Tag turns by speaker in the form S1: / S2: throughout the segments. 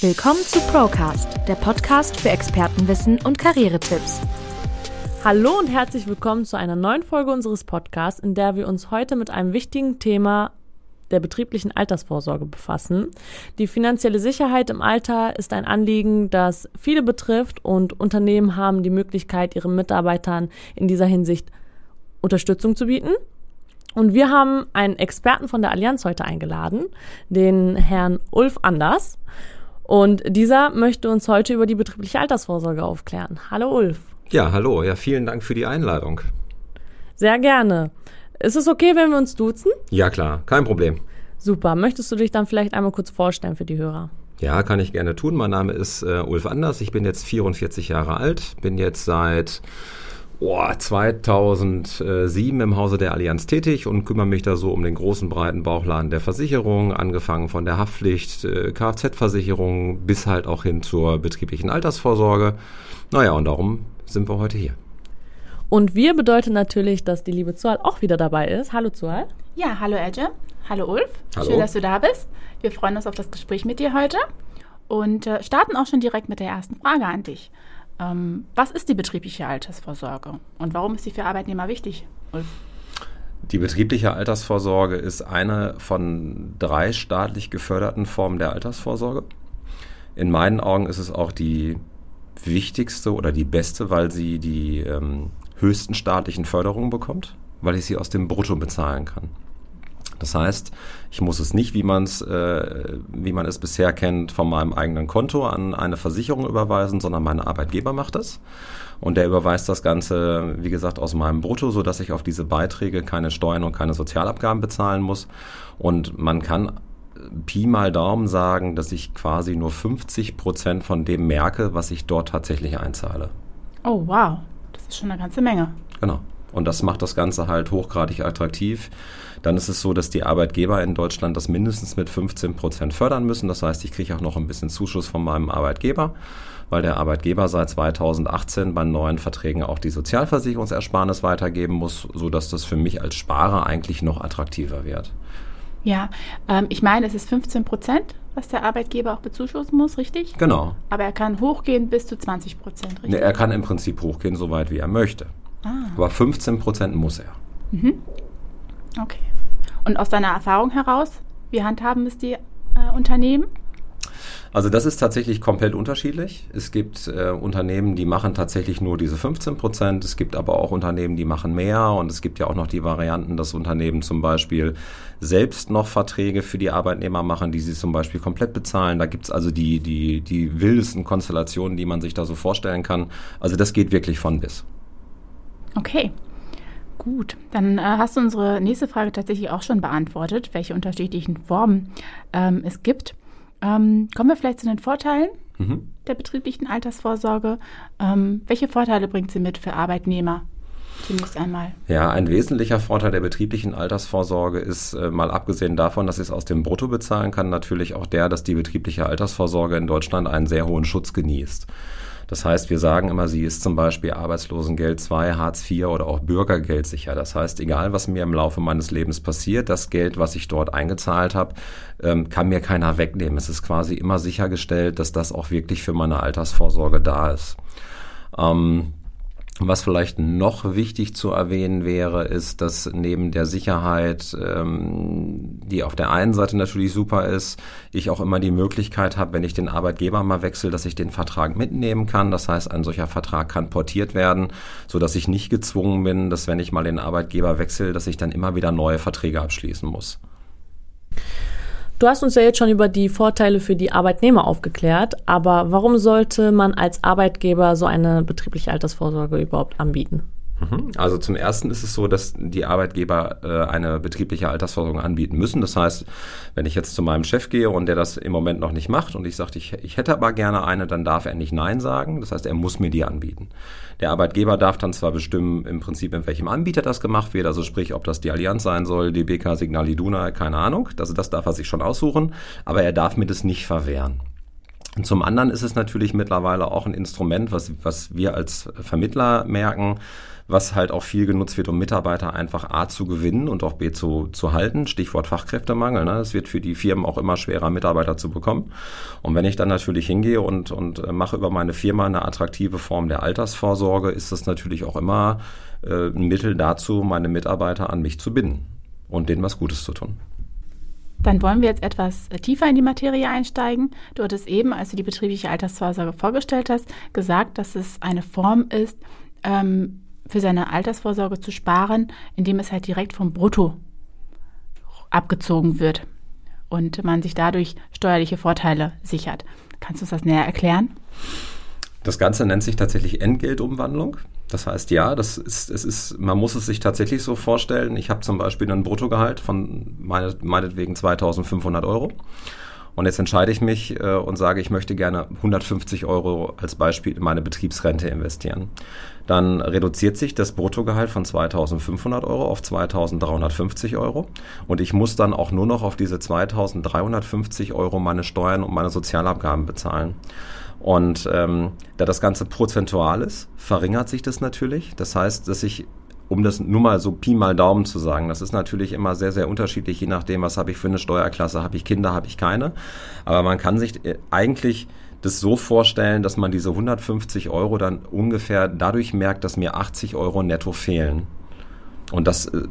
S1: Willkommen zu Procast, der Podcast für Expertenwissen und Karrieretipps.
S2: Hallo und herzlich willkommen zu einer neuen Folge unseres Podcasts, in der wir uns heute mit einem wichtigen Thema der betrieblichen Altersvorsorge befassen. Die finanzielle Sicherheit im Alter ist ein Anliegen, das viele betrifft und Unternehmen haben die Möglichkeit, ihren Mitarbeitern in dieser Hinsicht Unterstützung zu bieten. Und wir haben einen Experten von der Allianz heute eingeladen, den Herrn Ulf Anders. Und dieser möchte uns heute über die betriebliche Altersvorsorge aufklären. Hallo Ulf.
S3: Ja, hallo. Ja, vielen Dank für die Einladung.
S2: Sehr gerne. Ist es okay, wenn wir uns duzen?
S3: Ja, klar, kein Problem.
S2: Super. Möchtest du dich dann vielleicht einmal kurz vorstellen für die Hörer?
S3: Ja, kann ich gerne tun. Mein Name ist äh, Ulf Anders. Ich bin jetzt 44 Jahre alt, bin jetzt seit oh, 2007 im Hause der Allianz tätig und kümmere mich da so um den großen breiten Bauchladen der Versicherung, angefangen von der Haftpflicht, äh, Kfz-Versicherung bis halt auch hin zur betrieblichen Altersvorsorge. Naja, und darum sind wir heute hier.
S2: Und wir bedeutet natürlich, dass die liebe Zual auch wieder dabei ist. Hallo Zual.
S4: Ja, hallo Edge. Hallo Ulf.
S3: Hallo.
S4: Schön, dass du da bist. Wir freuen uns auf das Gespräch mit dir heute und äh, starten auch schon direkt mit der ersten Frage an dich. Ähm, was ist die betriebliche Altersvorsorge und warum ist sie für Arbeitnehmer wichtig, Ulf?
S3: Die betriebliche Altersvorsorge ist eine von drei staatlich geförderten Formen der Altersvorsorge. In meinen Augen ist es auch die wichtigste oder die beste, weil sie die ähm, höchsten staatlichen Förderungen bekommt, weil ich sie aus dem Brutto bezahlen kann. Das heißt, ich muss es nicht, wie, man's, äh, wie man es bisher kennt, von meinem eigenen Konto an eine Versicherung überweisen, sondern mein Arbeitgeber macht das. Und der überweist das Ganze, wie gesagt, aus meinem Brutto, sodass ich auf diese Beiträge keine Steuern und keine Sozialabgaben bezahlen muss. Und man kann Pi mal Daumen sagen, dass ich quasi nur 50 Prozent von dem merke, was ich dort tatsächlich einzahle.
S4: Oh, wow. Das ist schon eine ganze Menge.
S3: Genau. Und das macht das Ganze halt hochgradig attraktiv. Dann ist es so, dass die Arbeitgeber in Deutschland das mindestens mit 15 Prozent fördern müssen. Das heißt, ich kriege auch noch ein bisschen Zuschuss von meinem Arbeitgeber, weil der Arbeitgeber seit 2018 bei neuen Verträgen auch die Sozialversicherungsersparnis weitergeben muss, sodass das für mich als Sparer eigentlich noch attraktiver wird.
S4: Ja, ähm, ich meine, es ist 15 Prozent, was der Arbeitgeber auch bezuschussen muss, richtig?
S3: Genau.
S4: Aber er kann hochgehen bis zu 20 Prozent, richtig?
S3: Nee, er kann im Prinzip hochgehen, so weit wie er möchte.
S4: Ah.
S3: Aber 15 Prozent muss er.
S4: Okay. Und aus deiner Erfahrung heraus, wie handhaben es die äh, Unternehmen?
S3: Also das ist tatsächlich komplett unterschiedlich. Es gibt äh, Unternehmen, die machen tatsächlich nur diese 15 Prozent. Es gibt aber auch Unternehmen, die machen mehr. Und es gibt ja auch noch die Varianten, dass Unternehmen zum Beispiel selbst noch Verträge für die Arbeitnehmer machen, die sie zum Beispiel komplett bezahlen. Da gibt's also die, die, die wildesten Konstellationen, die man sich da so vorstellen kann. Also das geht wirklich von bis.
S4: Okay. Gut, dann äh, hast du unsere nächste Frage tatsächlich auch schon beantwortet, welche unterschiedlichen Formen ähm, es gibt. Ähm, kommen wir vielleicht zu den Vorteilen
S3: Mhm.
S4: der betrieblichen Altersvorsorge. Ähm, welche Vorteile bringt sie mit für Arbeitnehmer? Zunächst einmal.
S3: Ja, ein wesentlicher Vorteil der betrieblichen Altersvorsorge ist, äh, mal abgesehen davon, dass ich es aus dem Brutto bezahlen kann, natürlich auch der, dass die betriebliche Altersvorsorge in Deutschland einen sehr hohen Schutz genießt. Das heißt, wir sagen immer, sie ist zum Beispiel Arbeitslosengeld 2, Hartz IV oder auch Bürgergeld sicher. Das heißt, egal was mir im Laufe meines Lebens passiert, das Geld, was ich dort eingezahlt habe, ähm, kann mir keiner wegnehmen. Es ist quasi immer sichergestellt, dass das auch wirklich für meine Altersvorsorge da ist. Ähm, was vielleicht noch wichtig zu erwähnen wäre, ist, dass neben der Sicherheit, ähm, die auf der einen Seite natürlich super ist, ich auch immer die Möglichkeit habe, wenn ich den Arbeitgeber mal wechsle, dass ich den Vertrag mitnehmen kann. Das heißt, ein solcher Vertrag kann portiert werden, so dass ich nicht gezwungen bin, dass wenn ich mal den Arbeitgeber wechsle, dass ich dann immer wieder neue Verträge abschließen muss.
S2: Du hast uns ja jetzt schon über die Vorteile für die Arbeitnehmer aufgeklärt, aber warum sollte man als Arbeitgeber so eine betriebliche Altersvorsorge überhaupt anbieten?
S3: Mhm. Also zum ersten ist es so, dass die Arbeitgeber äh, eine betriebliche Altersversorgung anbieten müssen. Das heißt, wenn ich jetzt zu meinem Chef gehe und der das im Moment noch nicht macht und ich sage, ich, ich hätte aber gerne eine, dann darf er nicht Nein sagen. Das heißt, er muss mir die anbieten. Der Arbeitgeber darf dann zwar bestimmen, im Prinzip, in welchem Anbieter das gemacht wird, also sprich, ob das die Allianz sein soll, die BK Signal Iduna, keine Ahnung. Also das darf er sich schon aussuchen, aber er darf mir das nicht verwehren. Und zum anderen ist es natürlich mittlerweile auch ein Instrument, was, was wir als Vermittler merken, was halt auch viel genutzt wird, um Mitarbeiter einfach A zu gewinnen und auch B zu, zu halten. Stichwort Fachkräftemangel. Ne? Es wird für die Firmen auch immer schwerer, Mitarbeiter zu bekommen. Und wenn ich dann natürlich hingehe und, und äh, mache über meine Firma eine attraktive Form der Altersvorsorge, ist das natürlich auch immer äh, ein Mittel dazu, meine Mitarbeiter an mich zu binden und denen was Gutes zu tun.
S4: Dann wollen wir jetzt etwas äh, tiefer in die Materie einsteigen. Du hattest eben, als du die betriebliche Altersvorsorge vorgestellt hast, gesagt, dass es eine Form ist, ähm, für seine Altersvorsorge zu sparen, indem es halt direkt vom Brutto abgezogen wird und man sich dadurch steuerliche Vorteile sichert. Kannst du uns das näher erklären?
S3: Das Ganze nennt sich tatsächlich Entgeltumwandlung. Das heißt, ja, das ist, es ist, man muss es sich tatsächlich so vorstellen. Ich habe zum Beispiel ein Bruttogehalt von meine, meinetwegen 2500 Euro. Und jetzt entscheide ich mich äh, und sage, ich möchte gerne 150 Euro als Beispiel in meine Betriebsrente investieren. Dann reduziert sich das Bruttogehalt von 2500 Euro auf 2350 Euro. Und ich muss dann auch nur noch auf diese 2350 Euro meine Steuern und meine Sozialabgaben bezahlen. Und ähm, da das Ganze prozentual ist, verringert sich das natürlich. Das heißt, dass ich um das nur mal so Pi mal Daumen zu sagen, das ist natürlich immer sehr, sehr unterschiedlich, je nachdem, was habe ich für eine Steuerklasse, habe ich Kinder, habe ich keine. Aber man kann sich äh, eigentlich das so vorstellen, dass man diese 150 Euro dann ungefähr dadurch merkt, dass mir 80 Euro netto fehlen. Und das äh,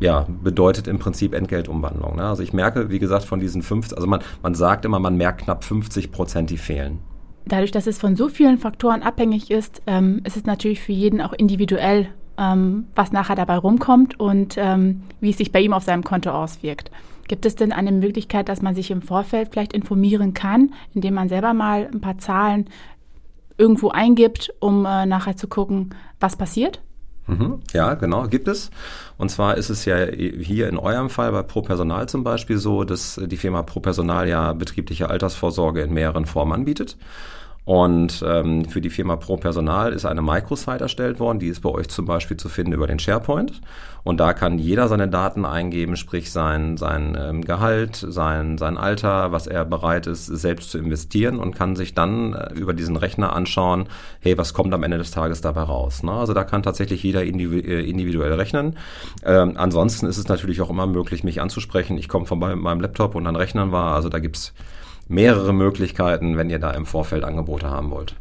S3: ja, bedeutet im Prinzip Entgeltumwandlung. Ne? Also ich merke, wie gesagt, von diesen 50, also man, man sagt immer, man merkt knapp 50 Prozent, die fehlen.
S4: Dadurch, dass es von so vielen Faktoren abhängig ist, ähm, ist es natürlich für jeden auch individuell ähm, was nachher dabei rumkommt und ähm, wie es sich bei ihm auf seinem Konto auswirkt. Gibt es denn eine Möglichkeit, dass man sich im Vorfeld vielleicht informieren kann, indem man selber mal ein paar Zahlen irgendwo eingibt, um äh, nachher zu gucken, was passiert?
S3: Mhm, ja, genau, gibt es. Und zwar ist es ja hier in eurem Fall bei Pro Personal zum Beispiel so, dass die Firma Pro Personal ja betriebliche Altersvorsorge in mehreren Formen anbietet. Und ähm, für die Firma Pro Personal ist eine Microsite erstellt worden. Die ist bei euch zum Beispiel zu finden über den SharePoint. Und da kann jeder seine Daten eingeben, sprich sein, sein ähm, Gehalt, sein, sein Alter, was er bereit ist, selbst zu investieren und kann sich dann äh, über diesen Rechner anschauen, hey, was kommt am Ende des Tages dabei raus. Ne? Also da kann tatsächlich jeder äh, individuell rechnen. Ähm, ansonsten ist es natürlich auch immer möglich, mich anzusprechen. Ich komme mit meinem Laptop und dann rechnen wir. Also da gibt's mehrere Möglichkeiten, wenn ihr da im Vorfeld Angebote haben wollt.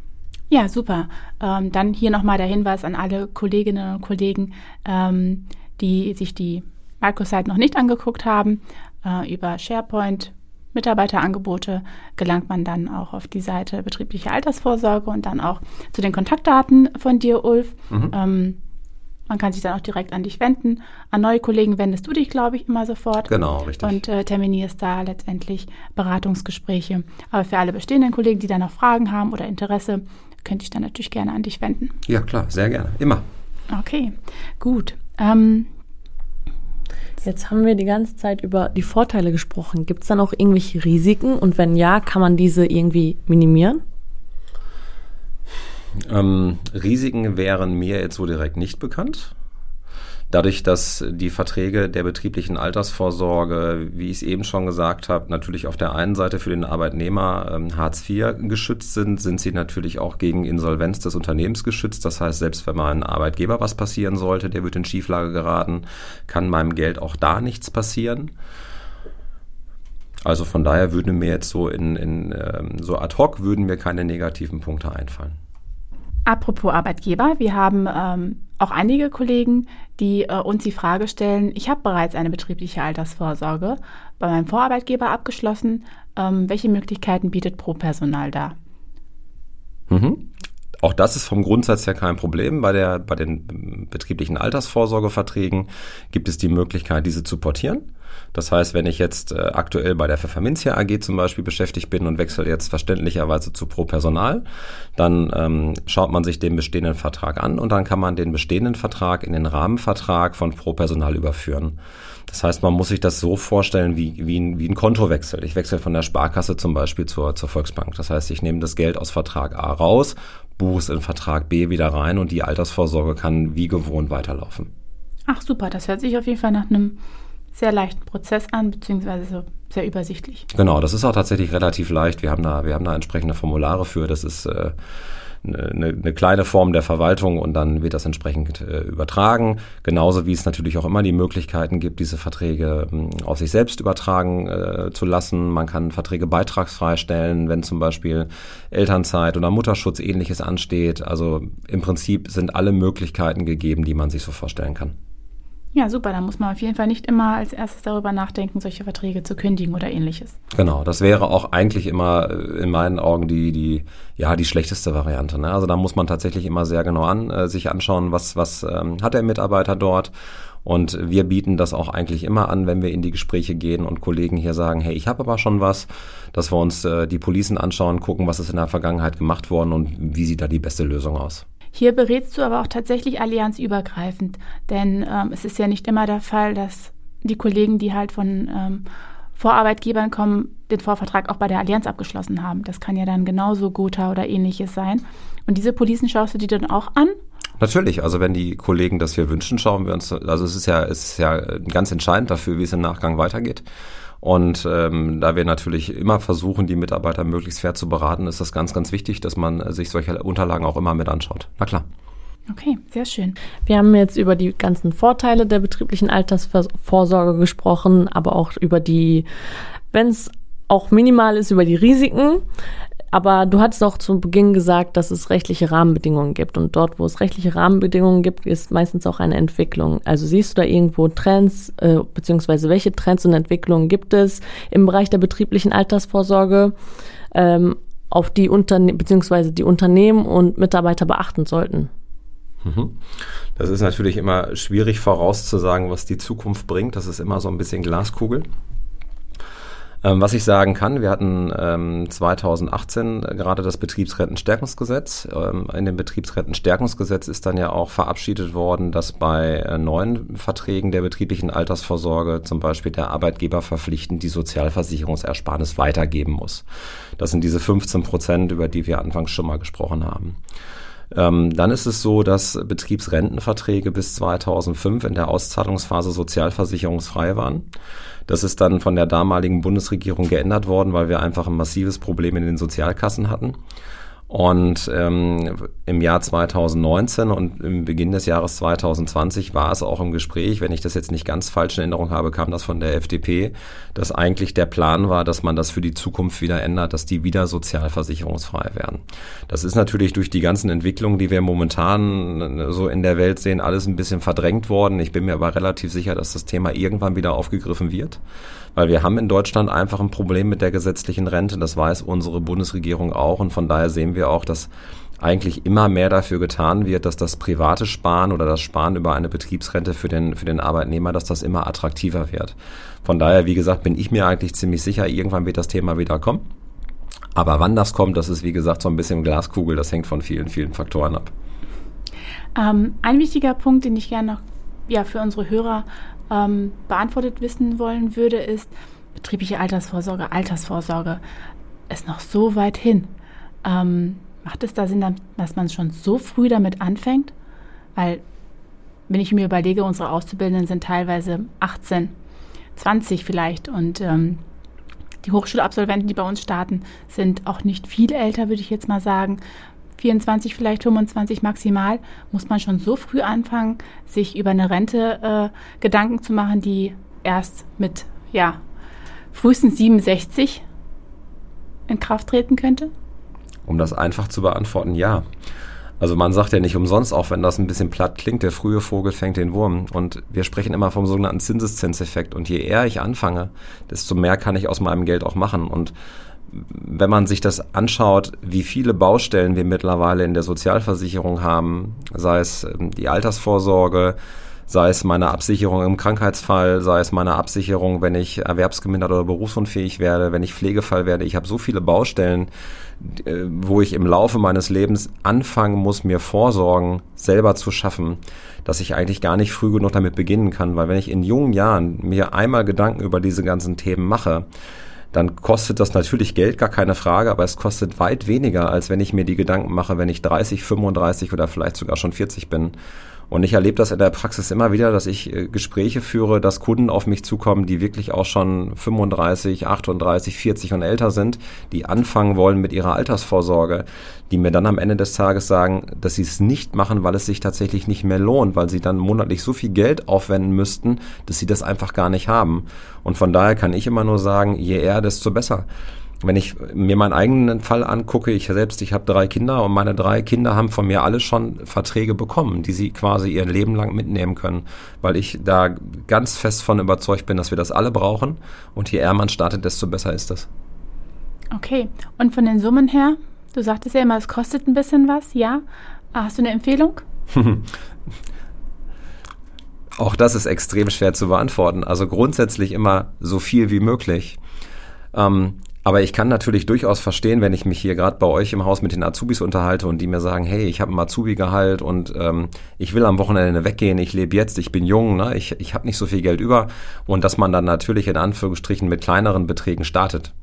S4: Ja, super. Ähm, dann hier nochmal der Hinweis an alle Kolleginnen und Kollegen, ähm, die sich die Microsite noch nicht angeguckt haben. Äh, über SharePoint Mitarbeiterangebote gelangt man dann auch auf die Seite betriebliche Altersvorsorge und dann auch zu den Kontaktdaten von dir, Ulf. Mhm. Ähm, man kann sich dann auch direkt an dich wenden. An neue Kollegen wendest du dich, glaube ich, immer sofort.
S3: Genau, richtig.
S4: Und äh, terminierst da letztendlich Beratungsgespräche. Aber für alle bestehenden Kollegen, die da noch Fragen haben oder Interesse, könnte ich dann natürlich gerne an dich wenden.
S3: Ja, klar, sehr gerne. Immer.
S4: Okay, gut. Ähm,
S2: Jetzt haben wir die ganze Zeit über die Vorteile gesprochen. Gibt es dann auch irgendwelche Risiken? Und wenn ja, kann man diese irgendwie minimieren?
S3: Ähm, Risiken wären mir jetzt so direkt nicht bekannt. Dadurch, dass die Verträge der betrieblichen Altersvorsorge, wie ich es eben schon gesagt habe, natürlich auf der einen Seite für den Arbeitnehmer ähm, Hartz IV geschützt sind, sind sie natürlich auch gegen Insolvenz des Unternehmens geschützt. Das heißt, selbst wenn meinem Arbeitgeber was passieren sollte, der wird in Schieflage geraten, kann meinem Geld auch da nichts passieren. Also von daher würden mir jetzt so in, in ähm, so ad hoc würden mir keine negativen Punkte einfallen.
S4: Apropos Arbeitgeber, wir haben ähm, auch einige Kollegen, die äh, uns die Frage stellen, ich habe bereits eine betriebliche Altersvorsorge bei meinem Vorarbeitgeber abgeschlossen. Ähm, welche Möglichkeiten bietet Pro-Personal da?
S3: Mhm. Auch das ist vom Grundsatz her kein Problem. Bei, der, bei den betrieblichen Altersvorsorgeverträgen gibt es die Möglichkeit, diese zu portieren. Das heißt, wenn ich jetzt äh, aktuell bei der Pfefferminzia AG zum Beispiel beschäftigt bin und wechsle jetzt verständlicherweise zu Pro Personal, dann ähm, schaut man sich den bestehenden Vertrag an und dann kann man den bestehenden Vertrag in den Rahmenvertrag von Pro Personal überführen. Das heißt, man muss sich das so vorstellen wie, wie, ein, wie ein Kontowechsel. Ich wechsle von der Sparkasse zum Beispiel zur, zur Volksbank. Das heißt, ich nehme das Geld aus Vertrag A raus, buche es in Vertrag B wieder rein und die Altersvorsorge kann wie gewohnt weiterlaufen.
S4: Ach super, das hört sich auf jeden Fall nach einem sehr leichten Prozess an, beziehungsweise so sehr übersichtlich.
S3: Genau, das ist auch tatsächlich relativ leicht. Wir haben da, wir haben da entsprechende Formulare für. Das ist äh, eine, eine kleine Form der Verwaltung und dann wird das entsprechend äh, übertragen. Genauso wie es natürlich auch immer die Möglichkeiten gibt, diese Verträge äh, auf sich selbst übertragen äh, zu lassen. Man kann Verträge beitragsfrei stellen, wenn zum Beispiel Elternzeit oder Mutterschutz ähnliches ansteht. Also im Prinzip sind alle Möglichkeiten gegeben, die man sich so vorstellen kann.
S4: Ja, super. Dann muss man auf jeden Fall nicht immer als erstes darüber nachdenken, solche Verträge zu kündigen oder ähnliches.
S3: Genau, das wäre auch eigentlich immer äh, in meinen Augen die, die, ja, die schlechteste Variante. Ne? Also da muss man tatsächlich immer sehr genau an, äh, sich anschauen, was, was ähm, hat der Mitarbeiter dort. Und wir bieten das auch eigentlich immer an, wenn wir in die Gespräche gehen und Kollegen hier sagen, hey, ich habe aber schon was, dass wir uns äh, die Policen anschauen, gucken, was ist in der Vergangenheit gemacht worden und wie sieht da die beste Lösung aus.
S4: Hier berätst du aber auch tatsächlich allianzübergreifend, denn ähm, es ist ja nicht immer der Fall, dass die Kollegen, die halt von ähm, Vorarbeitgebern kommen, den Vorvertrag auch bei der Allianz abgeschlossen haben. Das kann ja dann genauso Gotha oder ähnliches sein. Und diese Policen schaust du dir dann auch an?
S3: Natürlich, also wenn die Kollegen das hier wünschen, schauen wir uns, also es ist ja, es ist ja ganz entscheidend dafür, wie es im Nachgang weitergeht. Und ähm, da wir natürlich immer versuchen, die Mitarbeiter möglichst fair zu beraten, ist das ganz, ganz wichtig, dass man sich solche Unterlagen auch immer mit anschaut. Na klar.
S4: Okay, sehr schön.
S2: Wir haben jetzt über die ganzen Vorteile der betrieblichen Altersvorsorge gesprochen, aber auch über die, wenn es auch minimal ist, über die Risiken. Aber du hattest auch zu Beginn gesagt, dass es rechtliche Rahmenbedingungen gibt. Und dort, wo es rechtliche Rahmenbedingungen gibt, ist meistens auch eine Entwicklung. Also siehst du da irgendwo Trends, äh, beziehungsweise welche Trends und Entwicklungen gibt es im Bereich der betrieblichen Altersvorsorge, ähm, auf die Unterne beziehungsweise die Unternehmen und Mitarbeiter beachten sollten?
S3: Mhm. Das ist natürlich immer schwierig vorauszusagen, was die Zukunft bringt. Das ist immer so ein bisschen Glaskugel. Ähm, was ich sagen kann, wir hatten ähm, 2018 gerade das Betriebsrentenstärkungsgesetz. Ähm, in dem Betriebsrentenstärkungsgesetz ist dann ja auch verabschiedet worden, dass bei äh, neuen Verträgen der betrieblichen Altersvorsorge zum Beispiel der Arbeitgeber verpflichtend die Sozialversicherungsersparnis weitergeben muss. Das sind diese 15 Prozent, über die wir anfangs schon mal gesprochen haben. Ähm, dann ist es so, dass Betriebsrentenverträge bis 2005 in der Auszahlungsphase sozialversicherungsfrei waren. Das ist dann von der damaligen Bundesregierung geändert worden, weil wir einfach ein massives Problem in den Sozialkassen hatten. Und ähm, im Jahr 2019 und im Beginn des Jahres 2020 war es auch im Gespräch, wenn ich das jetzt nicht ganz falsch in Erinnerung habe, kam das von der FDP, dass eigentlich der Plan war, dass man das für die Zukunft wieder ändert, dass die wieder sozialversicherungsfrei werden. Das ist natürlich durch die ganzen Entwicklungen, die wir momentan so in der Welt sehen, alles ein bisschen verdrängt worden. Ich bin mir aber relativ sicher, dass das Thema irgendwann wieder aufgegriffen wird weil wir haben in Deutschland einfach ein Problem mit der gesetzlichen Rente. Das weiß unsere Bundesregierung auch und von daher sehen wir auch, dass eigentlich immer mehr dafür getan wird, dass das private Sparen oder das Sparen über eine Betriebsrente für den, für den Arbeitnehmer, dass das immer attraktiver wird. Von daher, wie gesagt, bin ich mir eigentlich ziemlich sicher, irgendwann wird das Thema wieder kommen. Aber wann das kommt, das ist wie gesagt so ein bisschen Glaskugel, das hängt von vielen, vielen Faktoren ab.
S4: Ähm, ein wichtiger Punkt, den ich gerne noch ja, für unsere Hörer ähm, beantwortet wissen wollen würde, ist betriebliche Altersvorsorge, Altersvorsorge ist noch so weit hin. Ähm, macht es da Sinn, dass man schon so früh damit anfängt? Weil, wenn ich mir überlege, unsere Auszubildenden sind teilweise 18, 20 vielleicht und ähm, die Hochschulabsolventen, die bei uns starten, sind auch nicht viel älter, würde ich jetzt mal sagen. 24, vielleicht 25 maximal, muss man schon so früh anfangen, sich über eine Rente äh, Gedanken zu machen, die erst mit, ja, frühestens 67 in Kraft treten könnte?
S3: Um das einfach zu beantworten, ja. Also man sagt ja nicht umsonst, auch wenn das ein bisschen platt klingt, der frühe Vogel fängt den Wurm. Und wir sprechen immer vom sogenannten Zinseszinseffekt. Und je eher ich anfange, desto mehr kann ich aus meinem Geld auch machen. Und wenn man sich das anschaut, wie viele Baustellen wir mittlerweile in der Sozialversicherung haben, sei es ähm, die Altersvorsorge, sei es meine Absicherung im Krankheitsfall, sei es meine Absicherung, wenn ich erwerbsgemindert oder berufsunfähig werde, wenn ich Pflegefall werde. Ich habe so viele Baustellen, äh, wo ich im Laufe meines Lebens anfangen muss, mir Vorsorgen selber zu schaffen, dass ich eigentlich gar nicht früh genug damit beginnen kann, weil wenn ich in jungen Jahren mir einmal Gedanken über diese ganzen Themen mache, dann kostet das natürlich Geld, gar keine Frage, aber es kostet weit weniger, als wenn ich mir die Gedanken mache, wenn ich 30, 35 oder vielleicht sogar schon 40 bin. Und ich erlebe das in der Praxis immer wieder, dass ich äh, Gespräche führe, dass Kunden auf mich zukommen, die wirklich auch schon 35, 38, 40 und älter sind, die anfangen wollen mit ihrer Altersvorsorge, die mir dann am Ende des Tages sagen, dass sie es nicht machen, weil es sich tatsächlich nicht mehr lohnt, weil sie dann monatlich so viel Geld aufwenden müssten, dass sie das einfach gar nicht haben. Und von daher kann ich immer nur sagen, je eher, desto besser wenn ich mir meinen eigenen Fall angucke, ich selbst, ich habe drei Kinder und meine drei Kinder haben von mir alle schon Verträge bekommen, die sie quasi ihr Leben lang mitnehmen können, weil ich da ganz fest von überzeugt bin, dass wir das alle brauchen und je eher man startet, desto besser ist das.
S4: Okay, und von den Summen her, du sagtest ja immer, es kostet ein bisschen was, ja? Hast du eine Empfehlung?
S3: Auch das ist extrem schwer zu beantworten. Also grundsätzlich immer so viel wie möglich. Ähm, aber ich kann natürlich durchaus verstehen, wenn ich mich hier gerade bei euch im Haus mit den Azubis unterhalte und die mir sagen, hey, ich habe ein Azubi-Gehalt und ähm, ich will am Wochenende weggehen, ich lebe jetzt, ich bin jung, ne? ich, ich habe nicht so viel Geld über und dass man dann natürlich in Anführungsstrichen mit kleineren Beträgen startet.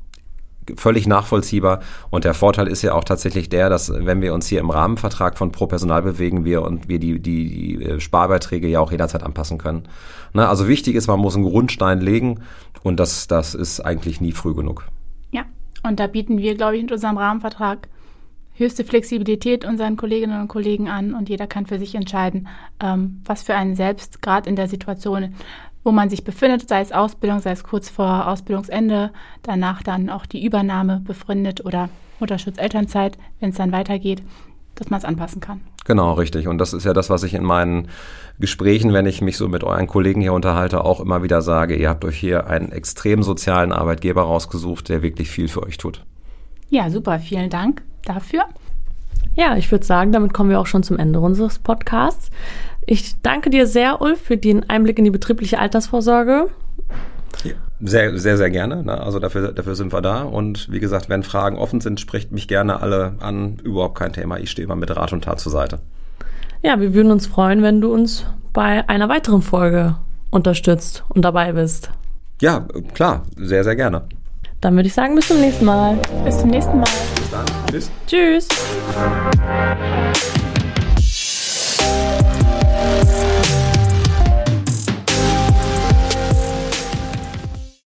S3: Völlig nachvollziehbar und der Vorteil ist ja auch tatsächlich der, dass wenn wir uns hier im Rahmenvertrag von Pro Personal bewegen wir und wir die, die, die äh, Sparbeiträge ja auch jederzeit anpassen können. Ne? Also wichtig ist, man muss einen Grundstein legen und das, das ist eigentlich nie früh genug.
S4: Und da bieten wir, glaube ich, in unserem Rahmenvertrag höchste Flexibilität unseren Kolleginnen und Kollegen an und jeder kann für sich entscheiden, ähm, was für einen selbst gerade in der Situation, wo man sich befindet, sei es Ausbildung, sei es kurz vor Ausbildungsende, danach dann auch die Übernahme befreundet oder Mutterschutz Elternzeit, wenn es dann weitergeht, dass man es anpassen kann.
S3: Genau, richtig. Und das ist ja das, was ich in meinen Gesprächen, wenn ich mich so mit euren Kollegen hier unterhalte, auch immer wieder sage. Ihr habt euch hier einen extrem sozialen Arbeitgeber rausgesucht, der wirklich viel für euch tut.
S4: Ja, super. Vielen Dank dafür.
S2: Ja, ich würde sagen, damit kommen wir auch schon zum Ende unseres Podcasts. Ich danke dir sehr, Ulf, für den Einblick in die betriebliche Altersvorsorge.
S3: Ja, sehr, sehr, sehr gerne. Ne? Also dafür, dafür sind wir da. Und wie gesagt, wenn Fragen offen sind, spricht mich gerne alle an. Überhaupt kein Thema. Ich stehe immer mit Rat und Tat zur Seite.
S2: Ja, wir würden uns freuen, wenn du uns bei einer weiteren Folge unterstützt und dabei bist.
S3: Ja, klar. Sehr, sehr gerne.
S2: Dann würde ich sagen, bis zum nächsten Mal.
S4: Bis zum nächsten Mal.
S3: Bis dann. Tschüss.
S2: Tschüss.